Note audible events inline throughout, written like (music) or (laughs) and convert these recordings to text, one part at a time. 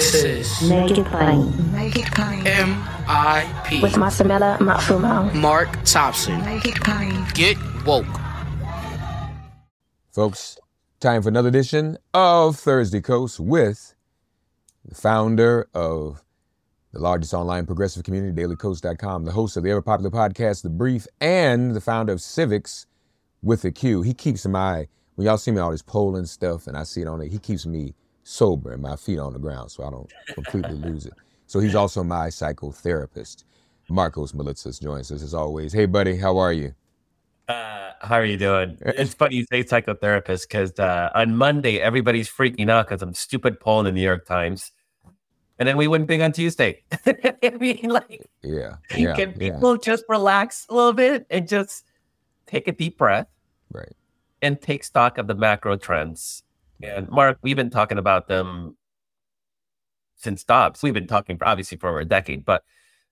This is Make it plain. Make it plain. MIP. With Masamela Matfumo. Mark Thompson. Make it plain. Get woke. Folks, time for another edition of Thursday Kos with the founder of the largest online progressive community, dailykos.com, the host of the ever popular podcast, The Brief, and the founder of Civics with a Q. He keeps my, when y'all see me all this polling stuff and I see it on it, he keeps me sober and my feet on the ground so I don't completely lose it. So he's also my psychotherapist. Markos Moulitsas joins us as always. Hey, buddy, how are you? Uh, how are you doing? It's funny you say psychotherapist because uh, on Monday everybody's freaking out because I'm stupid poll in the New York Times, and then we went big on Tuesday. (laughs) I mean, like, Yeah, yeah, can yeah. people just relax a little bit and just take a deep breath Right. and take stock of the macro trends? And Mark, we've been talking about them since Dobbs. We've been talking for obviously for over a decade, but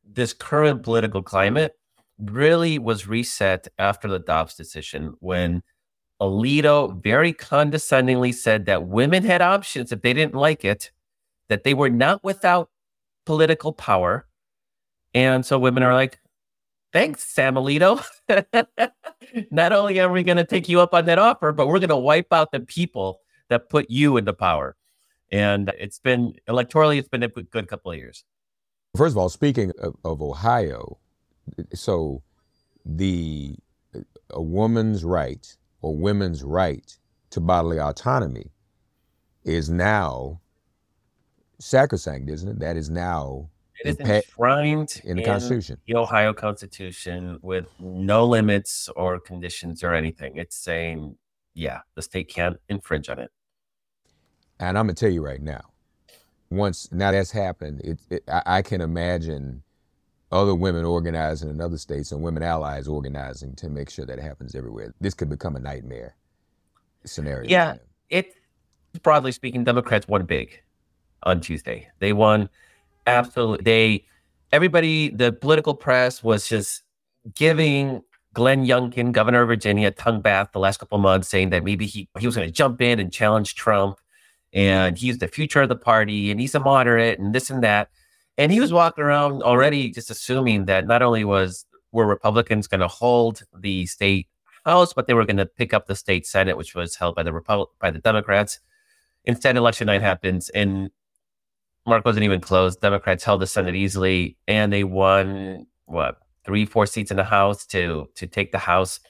this current political climate really was reset after the Dobbs decision when Alito very condescendingly said that women had options if they didn't like it, that they were not without political power. And so women are like, thanks, Sam Alito. (laughs) not only are we going to take you up on that offer, but we're going to wipe out the people that put you into power. And it's been electorally, it's been a good couple of years. First of all, speaking of, of Ohio, so the a woman's right or women's right to bodily autonomy is now sacrosanct, isn't it? That is now It is in enshrined in the Constitution. the Ohio Constitution with no limits or conditions or anything. It's saying, yeah, the state can't infringe on it. And I'm gonna tell you right now, once now that's happened, it, it I, I can imagine other women organizing in other states and women allies organizing to make sure that happens everywhere. This could become a nightmare scenario. Yeah. It broadly speaking, Democrats won big on Tuesday. They won absolutely. They everybody, the political press was just giving Glenn Youngkin, governor of Virginia, tongue bath the last couple of months, saying that maybe he he was going to jump in and challenge Trump, and he's the future of the party, and he's a moderate, and this and that. And he was walking around already just assuming that not only was were Republicans going to hold the state house, but they were going to pick up the state senate, which was held by the Republic by the Democrats. Instead, election night happens, and Mark wasn't even close. Democrats held the Senate easily, and they won what three, four seats in the House to to take the House.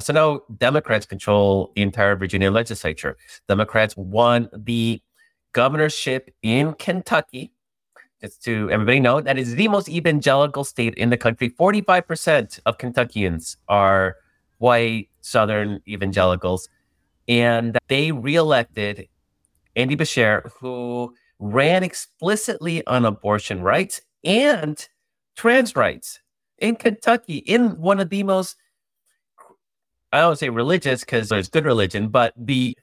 So now Democrats control the entire Virginia legislature. Democrats won the governorship in Kentucky. Just to everybody know, that is the most evangelical state in the country. Forty-five percent of Kentuckians are white Southern evangelicals, and they reelected Andy Beshear, who ran explicitly on abortion rights and trans rights in Kentucky, in one of the most, I don't say religious because there's good religion, but the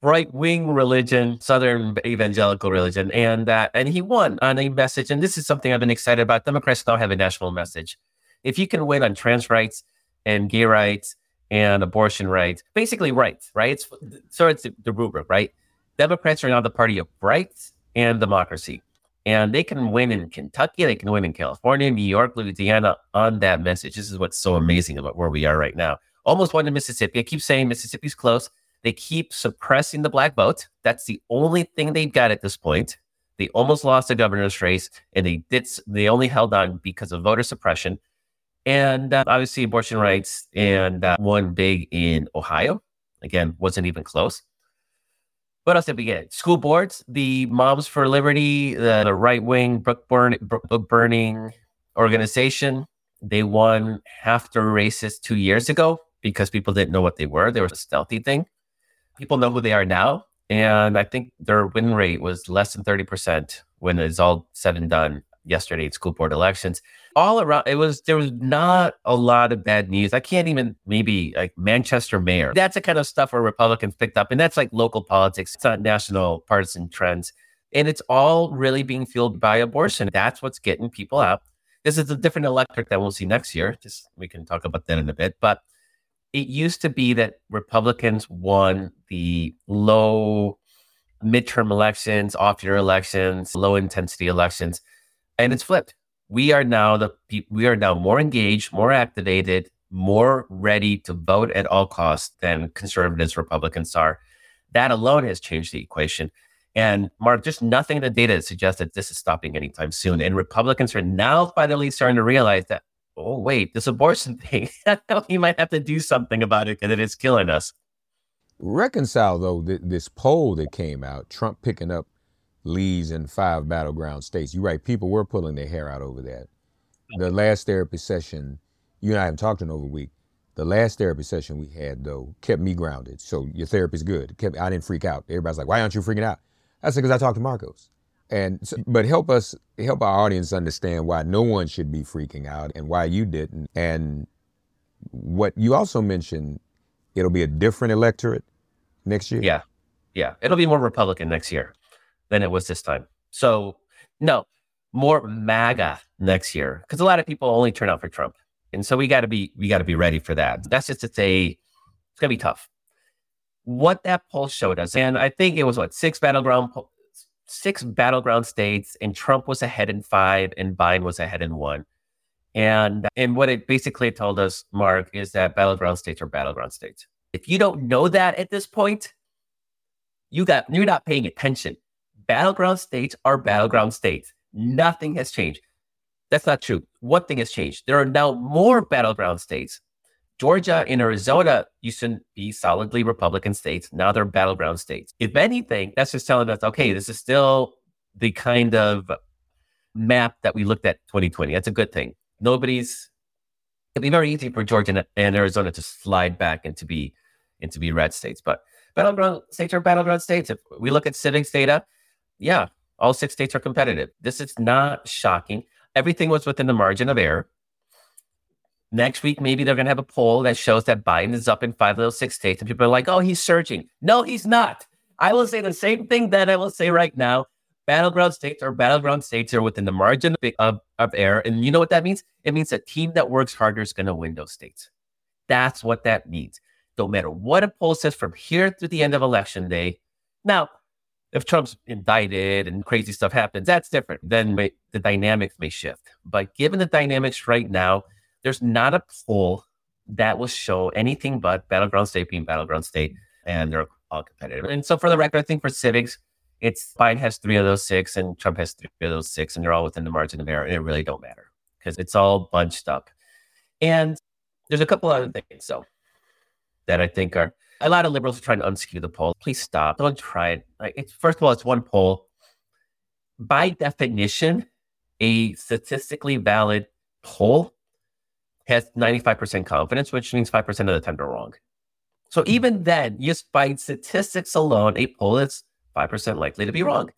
right wing religion, Southern evangelical religion. And, that, and he won on a message. And this is something I've been excited about. Democrats now have a national message. If you can win on trans rights and gay rights and abortion rights, basically rights, right? It's, so it's the, the rubric, right? Democrats are now the party of rights and democracy. And they can win in Kentucky, they can win in California, New York, Louisiana on that message. This is what's so amazing about where we are right now. Almost won in Mississippi. I keep saying Mississippi's close. They keep suppressing the black vote. That's the only thing they've got at this point. They almost lost the governor's race, and they did. They only held on because of voter suppression, and uh, obviously abortion rights. And uh, one big in Ohio. Again, wasn't even close. What else did we get? School boards, the Moms for Liberty, the, the right wing book, burn, book burning organization. They won half their races two years ago because people didn't know what they were. They were a stealthy thing. People know who they are now. And I think their win rate was less than 30% when it's all said and done yesterday in school board elections. All around, it was, there was not a lot of bad news. I can't even, maybe like Manchester mayor. That's the kind of stuff where Republicans picked up. And that's like local politics. It's not national partisan trends. And it's all really being fueled by abortion. That's what's getting people out. This is a different electorate that we'll see next year. Just we can talk about that in a bit. But it used to be that Republicans won the low midterm elections, off year elections, low intensity elections. And it's flipped. We are now the we are now more engaged, more activated, more ready to vote at all costs than conservatives, Republicans are. That alone has changed the equation. And Mark, just nothing in the data suggests that this is stopping anytime soon. And Republicans are now finally starting to realize that, oh, wait, this abortion (laughs) thing, you might have to do something about it because it is killing us. Reconcile, though, th- this poll that came out, Trump picking up leads in five battleground states. You're right, people were pulling their hair out over that. The last therapy session, you and I haven't talked in over a week. The last therapy session we had, though, kept me grounded. So your therapy's good. Kept, I didn't freak out. Everybody's like, why aren't you freaking out? I said, because I talked to Markos. And so, but help us, help our audience understand why no one should be freaking out and why you didn't. And what you also mentioned, it'll be a different electorate next year. Yeah. Yeah. It'll be more Republican next year than it was this time. So, no, more MAGA next year because a lot of people only turn out for Trump. And so we got to be we got to be ready for that. That's just to say it's going to be tough. What that poll showed us, and I think it was what six battleground six battleground states, and Trump was ahead in five, and Biden was ahead in one. And and what it basically told us, Mark, is that battleground states are battleground states. If you don't know that at this point, you got you're not paying attention. Battleground states are battleground states. Nothing has changed. That's not true. One thing has changed. There are now more battleground states. Georgia and Arizona used to be solidly Republican states. Now they're battleground states. If anything, that's just telling us, okay, this is still the kind of map that we looked at 2020. That's a good thing. Nobody's it'd be very easy for Georgia and Arizona to slide back into be into be red states. But battleground states are battleground states. If we look at Civiqs data, yeah, all six states are competitive. This is not shocking. Everything was within the margin of error. Next week, maybe they're going to have a poll that shows that Biden is up in five those six states, and people are like, "Oh, he's surging." No, he's not. I will say the same thing that I will say right now. Battleground states or battleground states are within the margin of, of error. And you know what that means? It means a team that works harder is going to win those states. That's what that means. No matter what a poll says from here through the end of election day. Now, if Trump's indicted and crazy stuff happens, that's different. Then the dynamics may shift. But given the dynamics right now, there's not a poll that will show anything but battleground state being battleground state, and they're all competitive. And so, for the record, I think for Civiqs, it's Biden has three of those six, and Trump has three of those six, and they're all within the margin of error, and it really don't matter because it's all bunched up. And there's a couple other things, so that I think are a lot of liberals are trying to unskew the poll. Please stop. Don't try it. Like it's first of all, it's one poll. By definition, a statistically valid poll has 95% confidence, which means 5% of the time they're wrong. So hmm. even then, just by statistics alone, a poll is 5% likely to be wrong.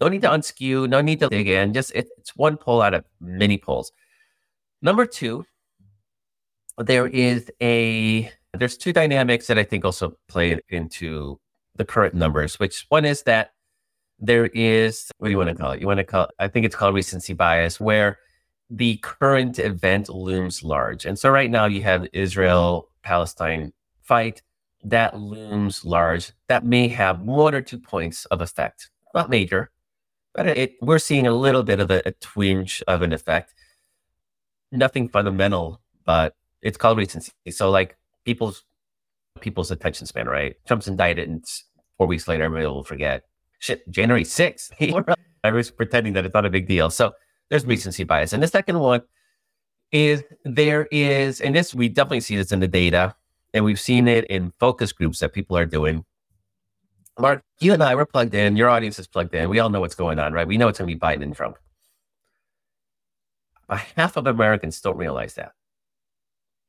No need to unskew, no need to dig in. Just it, it's one poll out of many polls. Number two, there is a there's two dynamics that I think also play into the current numbers, which one is that there is what do you want to call it? You want to call I think it's called recency bias, where the current event looms large. And so right now you have Israel Palestine fight that looms large. That may have one or two points of effect, not major, but it, we're seeing a little bit of a, a twinge of an effect. Nothing fundamental, but it's called recency. So like people's people's attention span, right? Trump's indicted, and four weeks later, everybody will forget. Shit, January 6th. I (laughs) was pretending that it's not a big deal. So there's recency bias. And the second one is there is, and this we definitely see this in the data, and we've seen it in focus groups that people are doing. Mark, you and I were plugged in. Your audience is plugged in. We all know what's going on, right? We know it's going to be Biden and Trump. But half of Americans don't realize that.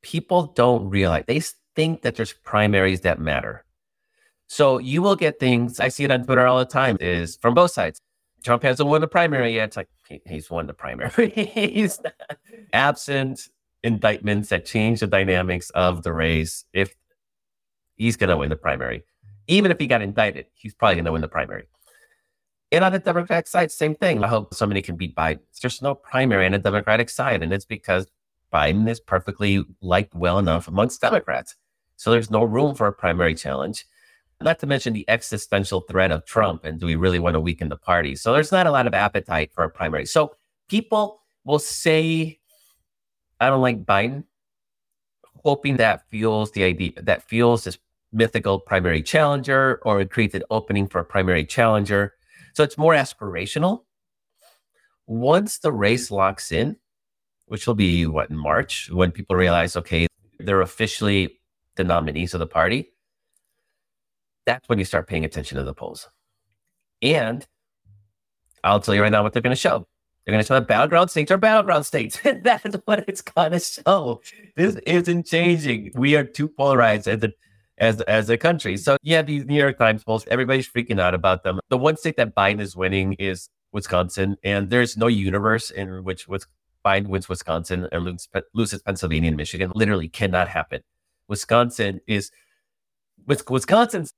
People don't realize. They think that there's primaries that matter. So you will get things. I see it on Twitter all the time. Is from both sides. Trump hasn't won the primary yet. It's like he, he's won the primary. (laughs) he's absent indictments that change the dynamics of the race. If he's going to win the primary, even if he got indicted, he's probably going to win the primary. And on the Democratic side, same thing. I hope somebody can beat Biden. There's no primary on the Democratic side, and it's because Biden is perfectly liked well enough amongst Democrats. So there's no room for a primary challenge. Not to mention the existential threat of Trump. And do we really want to weaken the party? So there's not a lot of appetite for a primary. So people will say, I don't like Biden, hoping that fuels the idea that fuels this mythical primary challenger or it creates an opening for a primary challenger. So it's more aspirational. Once the race locks in, which will be what in March, when people realize, okay, they're officially the nominees of the party, that's when you start paying attention to the polls. And I'll tell you right now what they're going to show. They're going to show that battleground states are battleground states. (laughs) And that is what it's going to show. This isn't changing. We are too polarized as a, as, as a country. So, yeah, these New York Times polls, everybody's freaking out about them. The one state that Biden is winning is Wisconsin. And there's no universe in which Biden wins Wisconsin and loses Pennsylvania and Michigan. Literally cannot happen. Wisconsin is Wisconsin's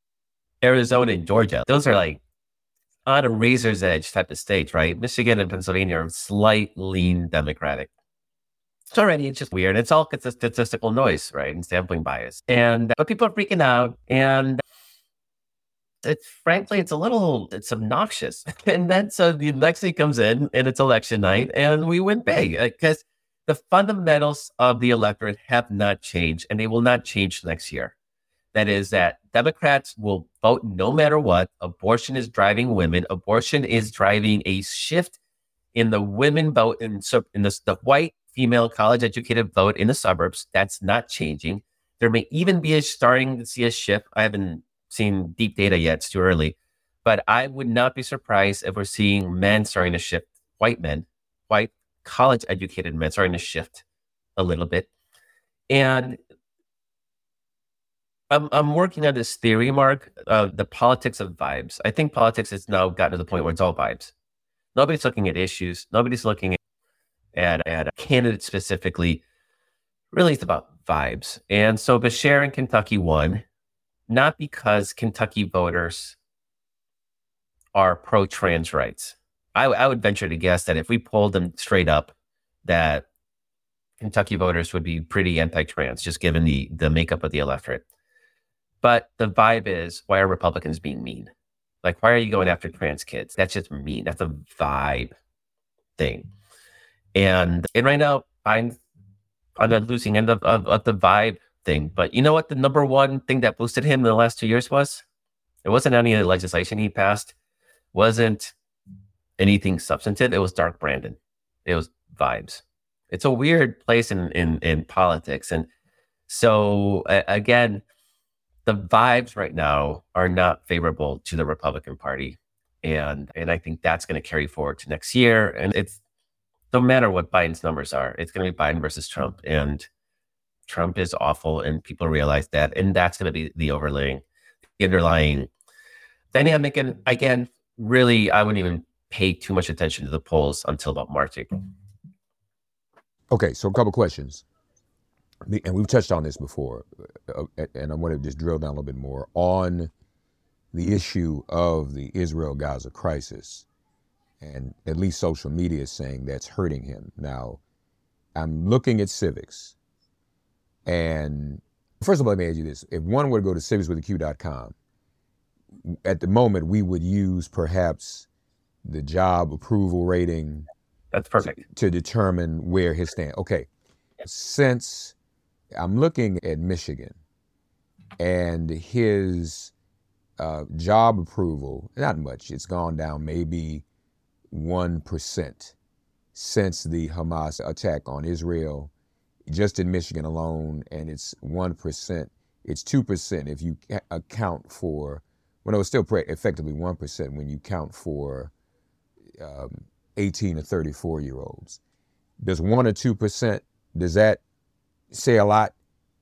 Arizona and Georgia. Those are like on a razor's edge type of states, right? Michigan and Pennsylvania are slightly Democratic. So already it's just weird. It's all it's a statistical noise, right? And sampling bias. And but people are freaking out. And it's frankly, it's a little it's obnoxious. (laughs) and then so the next thing comes in and it's election night and we win big uh, because the fundamentals of the electorate have not changed and they will not change next year. That is that Democrats will vote no matter what. Abortion is driving women. Abortion is driving a shift in the women vote in, in the, the white female college educated vote in the suburbs. That's not changing. There may even be a starting to see a shift. I haven't seen deep data yet. It's too early. But I would not be surprised if we're seeing men starting to shift, white men, white college educated men starting to shift a little bit. And I'm I'm working on this theory, Mark, uh, the politics of vibes. I think politics has now gotten to the point where it's all vibes. Nobody's looking at issues. Nobody's looking at at, at candidates specifically. Really, it's about vibes. And so Beshear in Kentucky won, not because Kentucky voters are pro-trans rights. I, I would venture to guess that if we polled them straight up, that Kentucky voters would be pretty anti-trans, just given the the makeup of the electorate. But the vibe is why are Republicans being mean? Like, why are you going after trans kids? That's just mean. That's a vibe thing. And and right now, I'm on the losing end of, of, of the vibe thing. But you know what? The number one thing that boosted him in the last two years was it wasn't any of the legislation he passed, wasn't anything substantive. It was Dark Brandon. It was vibes. It's a weird place in in, in politics, and so uh, again, the vibes right now are not favorable to the Republican Party. And and I think that's going to carry forward to next year. And it's no matter what Biden's numbers are, it's going to be Biden versus Trump. And Trump is awful, and people realize that. And that's going to be the overlaying, the underlying dynamic. And again, really, I wouldn't even pay too much attention to the polls until about March. Okay, so a couple questions and we've touched on this before, uh, uh and I want to just drill down a little bit more on the issue of the Israel Gaza crisis. And at least social media is saying that's hurting him. Now, I'm looking at Civiqs. And first of all, let me ask you this. If one were to go to civicswithaq.com, at the moment, we would use perhaps the job approval rating. That's perfect. To, to determine where his stand. Okay. Since I'm looking at Michigan and his uh, job approval, not much. It's gone down maybe 1% since the Hamas attack on Israel, just in Michigan alone, and it's 1%. It's 2% if you account for, well, no, it's still effectively 1% when you count for um, 18 to 34 year olds. Does 1 or 2%, does that say a lot,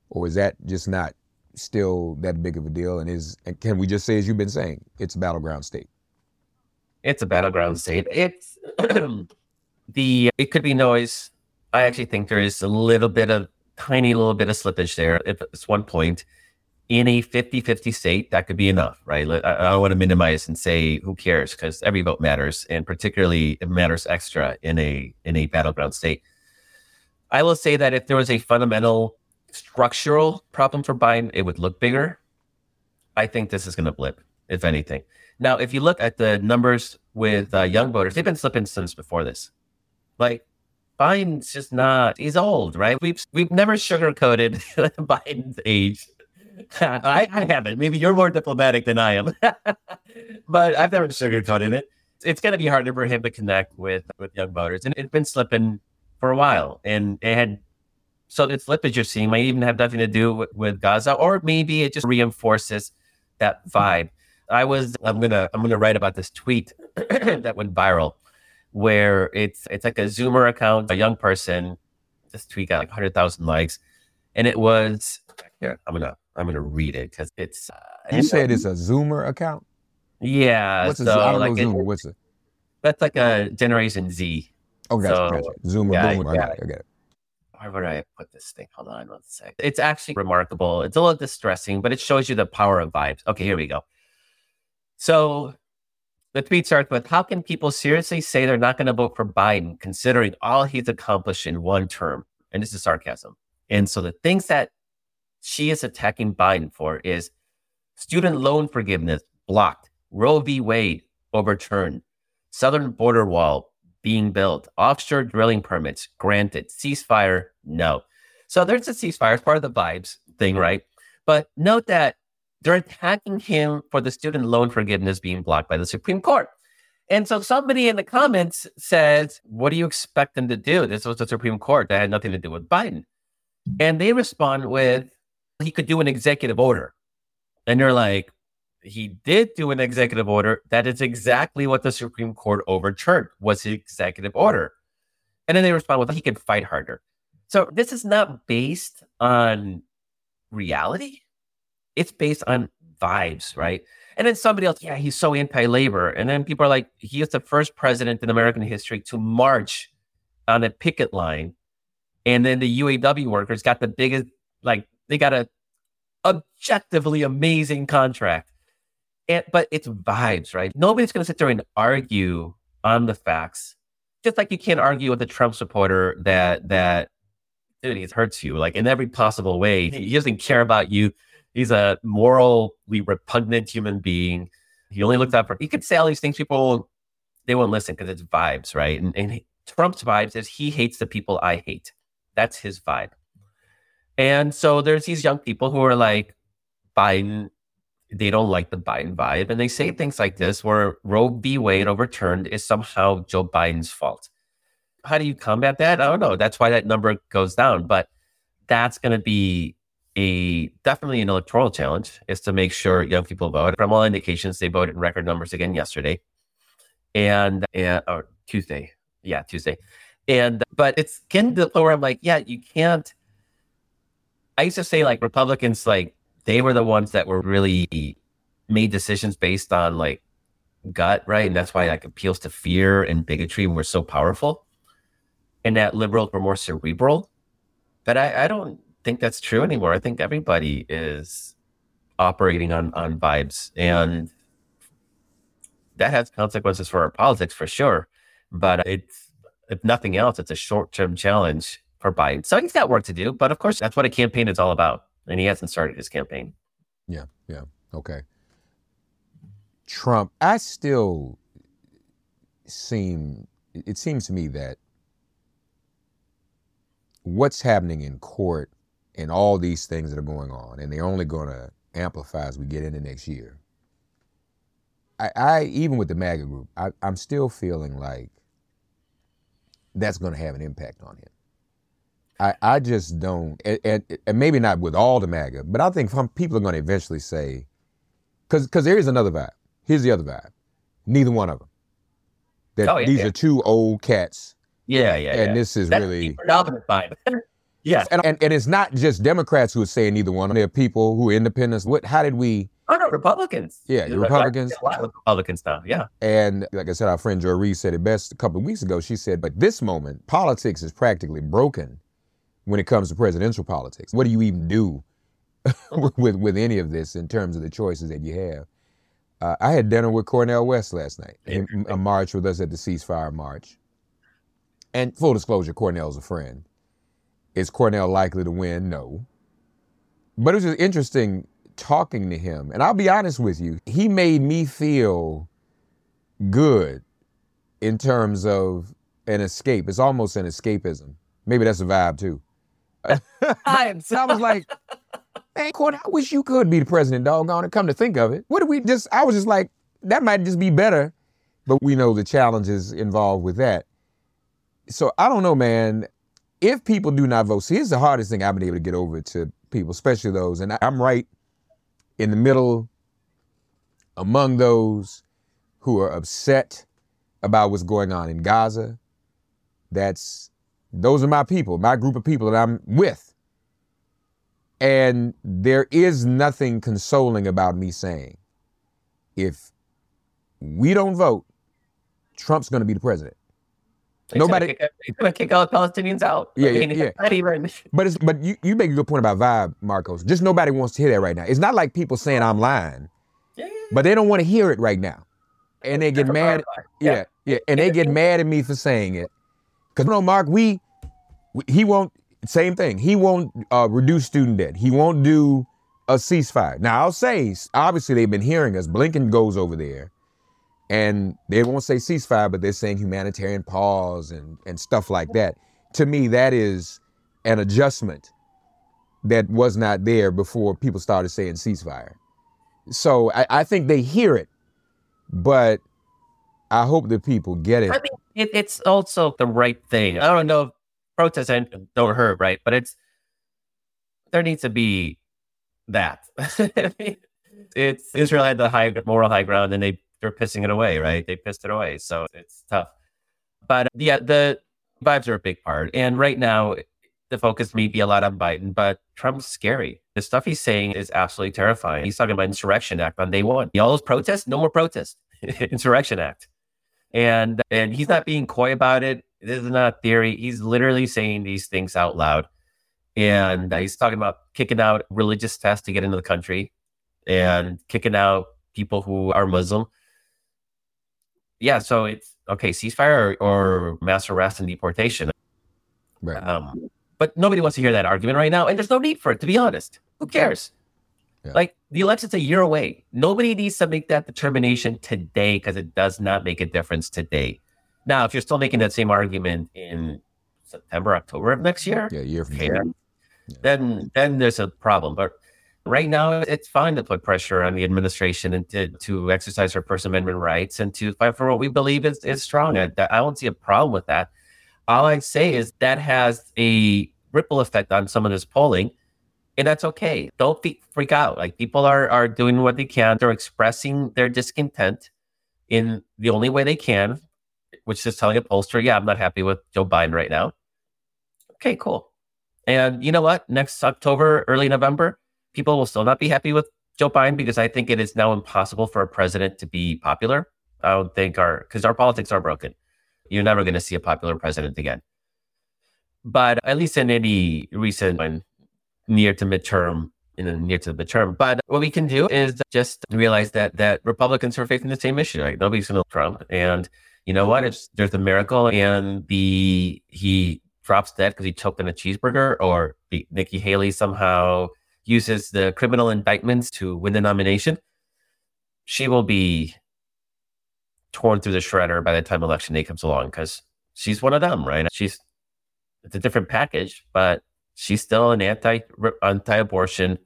or is that just not still that big of a deal? And is and can we just say, as you've been saying, it's a battleground state? It's a battleground state. It's (clears throat) the it could be noise. I actually think there is a little bit of tiny little bit of slippage there. If it's one point in a 50-50 state, that could be enough, right? I, I don't want to minimize and say who cares because every vote matters, and particularly it matters extra in a in a battleground state. I will say that if there was a fundamental structural problem for Biden, it would look bigger. I think this is going to blip, if anything. Now, if you look at the numbers with uh, young voters, they've been slipping since before this. Like Biden's just not. He's old, right? We've we've never sugarcoated (laughs) Biden's age. (laughs) I, I haven't. Maybe you're more diplomatic than I am, (laughs) but I've never sugarcoated it. It's going to be harder for him to connect with with young voters, and it's been slipping for a while. And it had so the slippage you're seeing might even have nothing to do with, with Gaza, or maybe it just reinforces that vibe. I was I'm gonna I'm gonna write about this tweet (clears throat) that went viral where it's it's like a Zoomer account, a young person. This tweet got like hundred thousand likes, and it was here. I'm gonna I'm gonna read it because it's. Uh, You said it's a Zoomer account. yeah. What's a, so I don't like know it- Zoomer. What's it? that's like a Generation Z. Oh, gotcha, so- gotcha. Zoomer, yeah, boomer. I yeah. I got it. Where would I put this thing? Hold on one sec. It's actually remarkable. It's a little distressing, but it shows you the power of vibes. Okay, here we go. So the tweet starts with How can people seriously say they're not going to vote for Biden considering all he's accomplished in one term? And this is sarcasm. And so the things that she is attacking Biden for is student loan forgiveness blocked, Roe v. Wade overturned, southern border wall being built, offshore drilling permits granted, ceasefire, no. So there's a ceasefire, it's part of the vibes thing, right? But note that they're attacking him for the student loan forgiveness being blocked by the Supreme Court. And so somebody in the comments says, What do you expect them to do? This was the Supreme Court that had nothing to do with Biden. And they respond with, He could do an executive order. And they're like, he did do an executive order. That is exactly what the Supreme Court overturned was the executive order. And then they respond with he can fight harder. So this is not based on reality. It's based on vibes, right? And then somebody else, yeah, he's so anti-labor. And then people are like, he is the first president in American history to march on a picket line. And then the UAW workers got the biggest, like they got a objectively amazing contract. And, but it's vibes, right? Nobody's going to sit there and argue on the facts. Just like you can't argue with a Trump supporter that that dude, he hurts you like in every possible way. He doesn't care about you. He's a morally repugnant human being. He only looks out for. He could say all these things. People they won't listen because it's vibes, right? And, and Trump's vibes is he hates the people I hate. That's his vibe. And so there's these young people who are like Biden they don't like the Biden vibe. And they say things like this where Roe v. Wade overturned is somehow Joe Biden's fault. How do you combat that? I don't know. That's why that number goes down. But that's going to be a definitely an electoral challenge is to make sure young people vote. From all indications, they voted in record numbers again yesterday and, and or Tuesday. Yeah, Tuesday. And but it's getting to the point where I'm like, yeah, you can't. I used to say like Republicans like they were the ones that were really made decisions based on like gut, right? And that's why like appeals to fear and bigotry were so powerful. And that liberals were more cerebral. But I, I don't think that's true anymore. I think everybody is operating on on vibes. And that has consequences for our politics for sure. But it's if nothing else, it's a short term challenge for Biden. So he's got work to do. But of course, that's what a campaign is all about. And he hasn't started his campaign. Yeah, yeah. Okay. Trump, I still seem, it seems to me that what's happening in court and all these things that are going on, and they're only going to amplify as we get into next year. I, I even with the MAGA group, I, I'm still feeling like that's going to have an impact on him. I, I just don't, and, and, and maybe not with all the MAGA, but I think some people are going to eventually say, because because there is another vibe. Here's the other vibe. Neither one of them. That Oh, yeah, these yeah. are two old cats, Yeah, yeah. and yeah. this is That's really. the predominant vibe. (laughs) yeah. And, and and it's not just Democrats who are saying neither one. There are people who are independents. What? How did we? Oh no, Republicans. Yeah, You're Republicans. A lot of Republicans now. Yeah. And like I said, our friend Joy Reid said it best a couple of weeks ago. She said, "But this moment, politics is practically broken when it comes to presidential politics. What do you even do (laughs) with with any of this in terms of the choices that you have?" Uh, I had dinner with Cornel West last night. He a march with us at the ceasefire march. And full disclosure, Cornel's a friend. Is Cornel likely to win? No. But it was just interesting talking to him, and I'll be honest with you, he made me feel good in terms of an escape. It's almost an escapism. Maybe that's a vibe too. Times. I was like, man, Courtney, I wish you could be the president, doggone it. Come to think of it. What do we just, I was just like, that might just be better. But we know the challenges involved with that. So I don't know, man. If people do not vote, see, here's the hardest thing I've been able to get over to people, especially those, and I'm right in the middle among those who are upset about what's going on in Gaza. That's those are my people, my group of people that I'm with. And there is nothing consoling about me saying, if we don't vote, Trump's going to be the president. He's Nobody- gonna kick, kick all the Palestinians out. Yeah, yeah, (laughs) yeah. Not even. But it's but you, you make a good point about vibe, Markos. Just nobody wants to hear that right now. It's not like people saying I'm lying, Yeah, yeah, but they don't want to hear it right now. And they get mad. Yeah, yeah. And they get mad at me for saying it. Because, you no, Mark, we, we, he won't, same thing. He won't uh, reduce student debt. He won't do a ceasefire. Now, I'll say, obviously, they've been hearing us. Blinken goes over there and they won't say ceasefire, but they're saying humanitarian pause and, and stuff like that. To me, that is an adjustment that was not there before people started saying ceasefire. So I, I think they hear it, but I hope the people get it. I mean, it, it's also the right thing. I don't know if protests and don't hurt, right? But it's there needs to be that. (laughs) It's Israel had the high moral high ground, and they they're pissing it away, right? They pissed it away, so it's tough. But yeah, the vibes are a big part, and right now the focus may be a lot on Biden, but Trump's scary. The stuff he's saying is absolutely terrifying. He's talking about Insurrection Act on day one. All those protests, no more protests. (laughs) Insurrection Act and and he's not being coy about it. This is not theory. He's literally saying these things out loud, and he's talking about kicking out religious tests to get into the country, and kicking out people who are Muslim. Yeah, so it's okay, ceasefire or, or mass arrest and deportation. Right. Um, but nobody wants to hear that argument right now, and there's no need for it. To be honest, who cares? Yeah. Like the election's a year away. Nobody needs to make that determination today because it does not make a difference today. Now, if you're still making that same argument in September, October of next year, Yeah, a year from okay, now. then, then then there's a problem. But right now, it's fine to put pressure on the administration and to, to exercise our First Amendment rights and to fight for what we believe is, is strong. I, I don't see a problem with that. All I say is that has a ripple effect on some of this polling, and that's okay. Don't be, freak out. Like people are are doing what they can. They're expressing their discontent in the only way they can, which is telling a pollster, "Yeah, I'm not happy with Joe Biden right now." Okay, cool. And you know what? Next October, early November, people will still not be happy with Joe Biden because I think it is now impossible for a president to be popular. I don't think our because our politics are broken. You're never going to see a popular president again. But at least in any recent and near to midterm, in the near to the midterm. But what we can do is just realize that that Republicans are facing the same issue. Right? Nobody's going to Trump, and you know what? It's there's a miracle, and the he drops dead because he choked on a cheeseburger, or the, Nikki Haley somehow uses the criminal indictments to win the nomination. She will be torn through the shredder by the time election day comes along because she's one of them, right? She's it's a different package, but she's still an anti anti-abortion,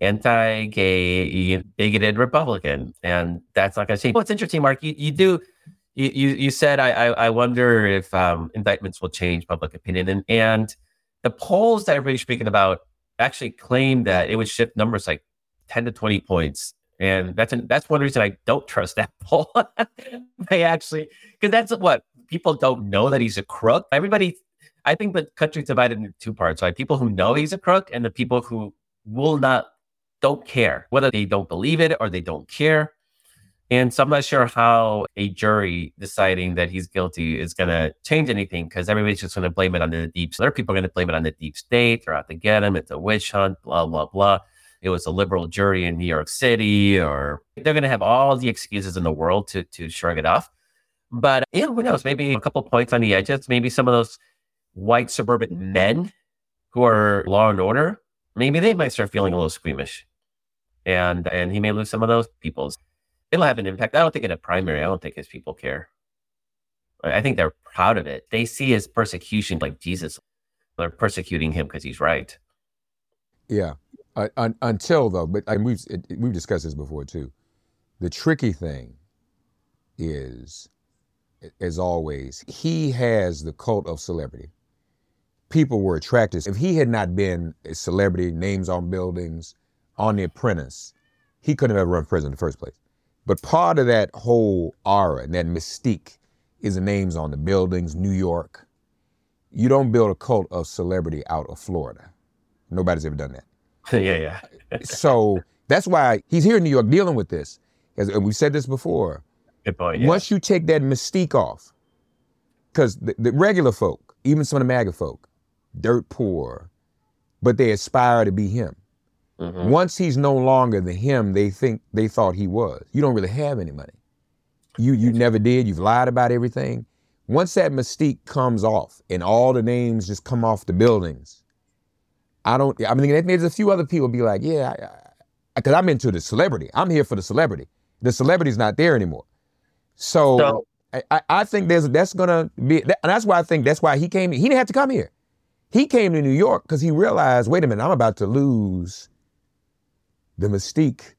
anti-gay, bigoted Republican, and that's not going to change. What's interesting, Mark? You you do you you, said I, I I wonder if um, indictments will change public opinion, and and the polls that everybody's speaking about actually claim that it would shift numbers like ten to twenty points. And that's an, that's one reason I don't trust (laughs) that poll. they actually because that's what people don't know that he's a crook. Everybody I think the country's divided into two parts, right? People who know he's a crook and the people who will not, don't care, whether they don't believe it or they don't care. And so I'm not sure how a jury deciding that he's guilty is going to change anything because everybody's just going to blame it on the deep. Other people are going to blame it on the deep state. They're out to get him. It's a witch hunt, blah, blah, blah. It was a liberal jury in New York City, or they're going to have all the excuses in the world to, to shrug it off. But yeah, who knows? Maybe a couple points on the edges. Maybe some of those white suburban men who are law and order, maybe they might start feeling a little squeamish. and and he may lose some of those people. It'll have an impact. I don't think in a primary. I don't think his people care. I think they're proud of it. They see his persecution like Jesus. They're persecuting him because he's right. Yeah. Uh, un- until though, but and we've it, we've discussed this before too. The tricky thing is, as always, he has the cult of celebrity. People were attracted. If he had not been a celebrity, names on buildings, on The Apprentice, he couldn't have ever run for president in the first place. But part of that whole aura and that mystique is the names on the buildings, New York. You don't build a cult of celebrity out of Florida. Nobody's ever done that. (laughs) yeah, yeah. so that's why he's here in New York dealing with this. As, and we've said this before. Good point. Yeah. Once you take that mystique off, because the, the regular folk, even some of the MAGA folk, dirt poor, but they aspire to be him. Mhm. Once he's no longer the him they think they thought he was, you don't really have any money. You you never did. You've lied about everything. Once that mystique comes off and all the names just come off the buildings, I don't. I mean, there's a few other people be like, yeah, because I'm into the celebrity. I'm here for the celebrity. The celebrity's not there anymore. So, So- I- I, I think there's that's gonna be, and that's why I think that's why he came. He didn't have to come here. He came to New York because he realized, wait a minute, I'm about to lose the mystique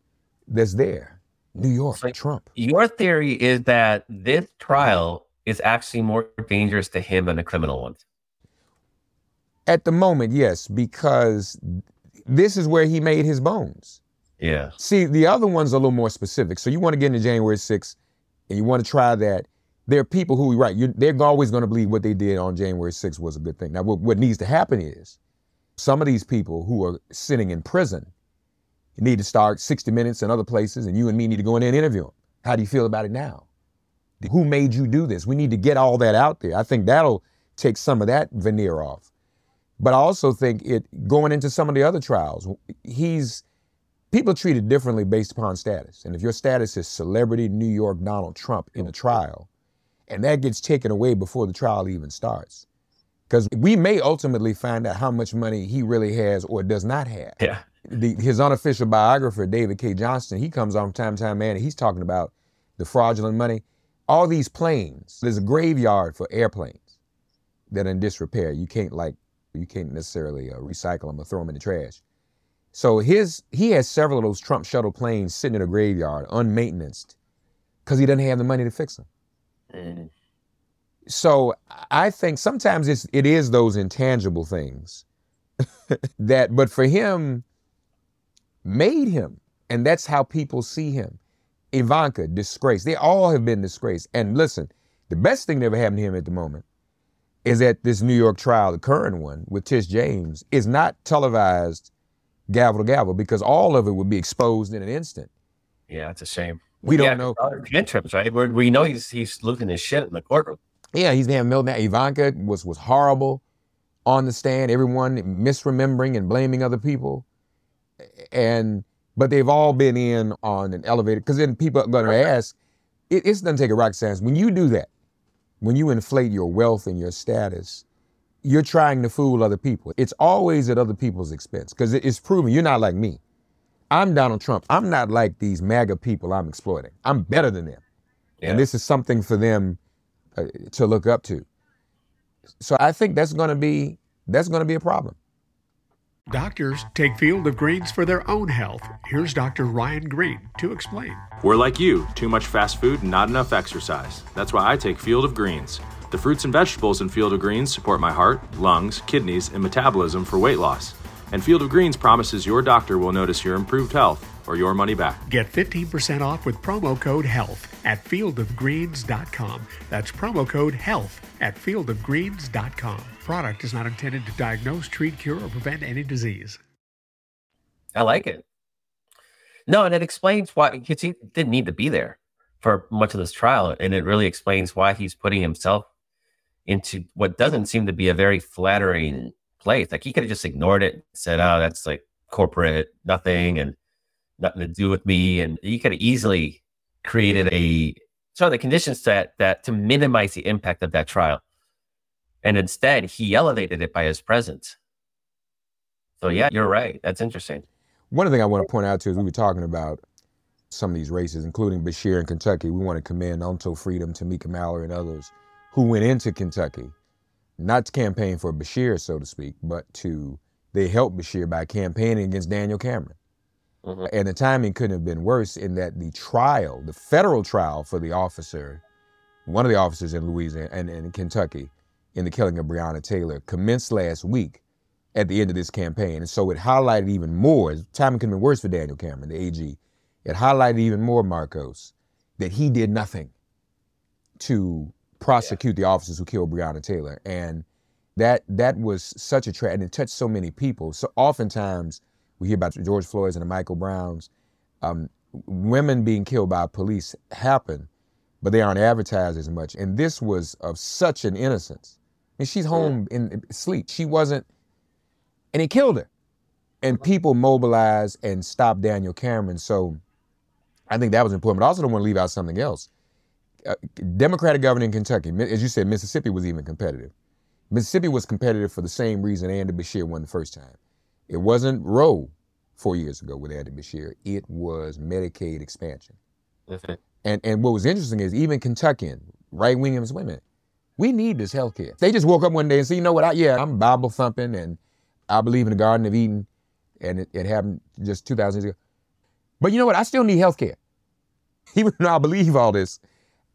that's there. New York, like- Trump. Your theory is that this trial is actually more dangerous to him than the criminal ones. At the moment, yes, because this is where he made his bones. Yeah. See, the other one's a little more specific. So you want to get into January 6th and you want to try that. There are people who, right, they're always going to believe what they did on January 6th was a good thing. Now, what, what needs to happen is some of these people who are sitting in prison need to start 60 Minutes and other places, and you and me need to go in there and interview them. How do you feel about it now? Who made you do this? We need to get all that out there. I think that'll take some of that veneer off. But I also think it going into some of the other trials, he's people are treated differently based upon status. And if your status is celebrity New York Donald Trump in a trial, and that gets taken away before the trial even starts, because we may ultimately find out how much money he really has or does not have. Yeah. The, his unofficial biographer, David Cay Johnston, he comes on from time to time, man, and he's talking about the fraudulent money. All these planes, there's a graveyard for airplanes that are in disrepair. You can't like, you can't necessarily uh, recycle them or throw them in the trash. So his he has several of those Trump shuttle planes sitting in a graveyard, unmaintenanced, because he doesn't have the money to fix them. Mm. So I think sometimes it's it is those intangible things (laughs) that, but for him, made him, and that's how people see him. Ivanka, disgrace. They all have been disgraced. And listen, the best thing that ever happened to him at the moment is that this New York trial, the current one with Tish James, is not televised gavel to gavel because all of it would be exposed in an instant. Yeah, it's a shame. We don't Yeah, know. other Tantrums, right? Where we know he's he's losing his shit in the courtroom. Yeah, he's having meltdown. Ivanka was was horrible on the stand. Everyone misremembering and blaming other people, and but they've all been in on an elevator because then people are going to ask. It, it doesn't take a rocket science when you do that. When you inflate your wealth and your status, you're trying to fool other people. It's always at other people's expense because it's proven you're not like me. I'm Donald Trump. I'm not like these MAGA people I'm exploiting. I'm better than them. Yeah. And this is something for them uh, to look up to. So I think that's going to be that's going to be a problem. Doctors take Field of Greens for their own health. Here's Dr. Ryan Green to explain. We're like you, too much fast food, not enough exercise. That's why I take Field of Greens. The fruits and vegetables in Field of Greens support my heart, lungs, kidneys, and metabolism for weight loss. And Field of Greens promises your doctor will notice your improved health or your money back. Get 15% off with promo code HEALTH at fieldofgreens.com. That's promo code HEALTH at fieldofgreens.com. Product is not intended to diagnose, treat, cure, or prevent any disease. I like it. No, and it explains why because he didn't need to be there for much of this trial, and it really explains why he's putting himself into what doesn't seem to be a very flattering place. Like he could have just ignored it, and said, "Oh, that's like corporate, nothing, and nothing to do with me," and he could have easily created a of the conditions that that to minimize the impact of that trial, and instead he elevated it by his presence. So yeah, you're right. That's interesting. One of the thing I want to point out too is we were talking about some of these races, including Beshear in Kentucky. We want to commend Until Freedom, Tamika Mallory, and others who went into Kentucky, not to campaign for Beshear, so to speak, but to they helped Beshear by campaigning against Daniel Cameron. Mm-hmm. And the timing couldn't have been worse in that the trial, the federal trial for the officer, one of the officers in Louisiana and in Kentucky, in the killing of Breonna Taylor, commenced last week at the end of this campaign. And so it highlighted even more, timing could have been worse for Daniel Cameron, the AG. It highlighted even more, Markos, that he did nothing to prosecute yeah. the officers who killed Breonna Taylor. And that that was such a tragedy and it touched so many people. So oftentimes we hear about George Floyd's and the Michael Browns. Um, women being killed by police happen, but they aren't advertised as much. And this was of such an innocence. And she's home in, in sleep. She wasn't, and he killed her. And people mobilized and stopped Daniel Cameron. So I think that was important. But I also don't want to leave out something else. Uh, Democratic governor in Kentucky, as you said, Mississippi was even competitive. Mississippi was competitive for the same reason Andy Beshear won the first time. It wasn't Roe four years ago with Andy Beshear. It was Medicaid expansion. Mm-hmm. And and what was interesting is even Kentuckian right wingers women, we need this health care. They just woke up one day and said, you know what? I, yeah, I'm Bible thumping and I believe in the Garden of Eden, and it, it happened just 2,000 years ago. But you know what? I still need health care. (laughs) Even though I believe all this,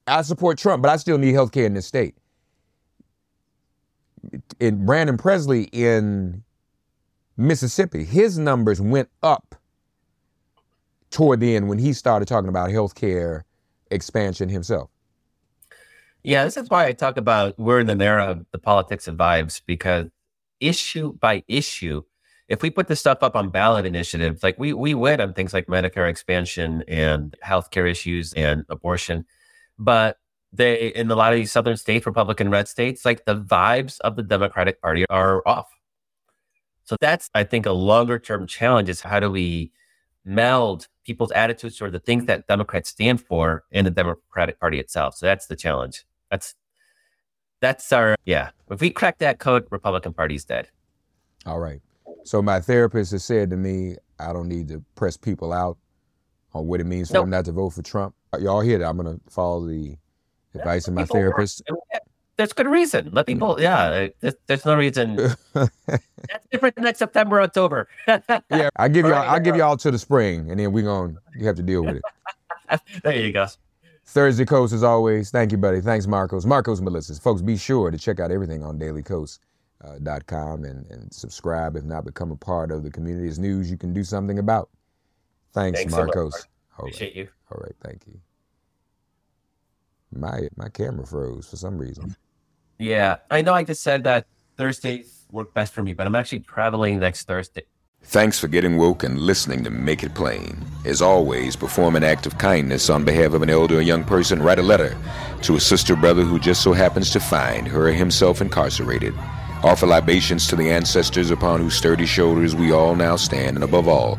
I support Trump, but I still need health care in this state. In Brandon Presley in Mississippi, his numbers went up toward the end when he started talking about healthcare expansion himself. Yeah, this is why I talk about we're in the era of the politics of vibes because issue by issue, if we put this stuff up on ballot initiatives, like we we win on things like Medicare expansion and healthcare issues and abortion, but they in a lot of these southern states, Republican red states, like the vibes of the Democratic Party are off. So that's, I think, a longer term challenge is how do we meld people's attitudes toward the things that Democrats stand for in the Democratic Party itself. So that's the challenge. That's that's our yeah. If we crack that code, Republican Party's dead. All right. So my therapist has said to me, I don't need to press people out on what it means for nope. them not to vote for Trump. Uh, y'all hear that? I'm gonna follow the advice of my therapist there's good reason. Let people, yeah. There's, there's no reason. (laughs) That's different next September, October. (laughs) yeah, I give y'all. I'll give y'all to the spring, and then we're gonna you have to deal with it. (laughs) there you go. Thursday Kos, as always. Thank you, buddy. Thanks, Markos. Markos Moulitsas. Folks, be sure to check out everything on dailykos.com uh, and, and subscribe. If not, become a part of the community. It's news you can do something about. Thanks, Thanks Markos. So much, Appreciate you. All right, thank you. My my camera froze for some reason. Yeah, I know. I just said that Thursdays work best for me, but I'm actually traveling next Thursday. Thanks for getting woke and listening to Make It Plain. As always, perform an act of kindness on behalf of an elder or young person. Write a letter to a sister brother who just so happens to find her or himself incarcerated. Offer libations to the ancestors upon whose sturdy shoulders we all now stand, and above all,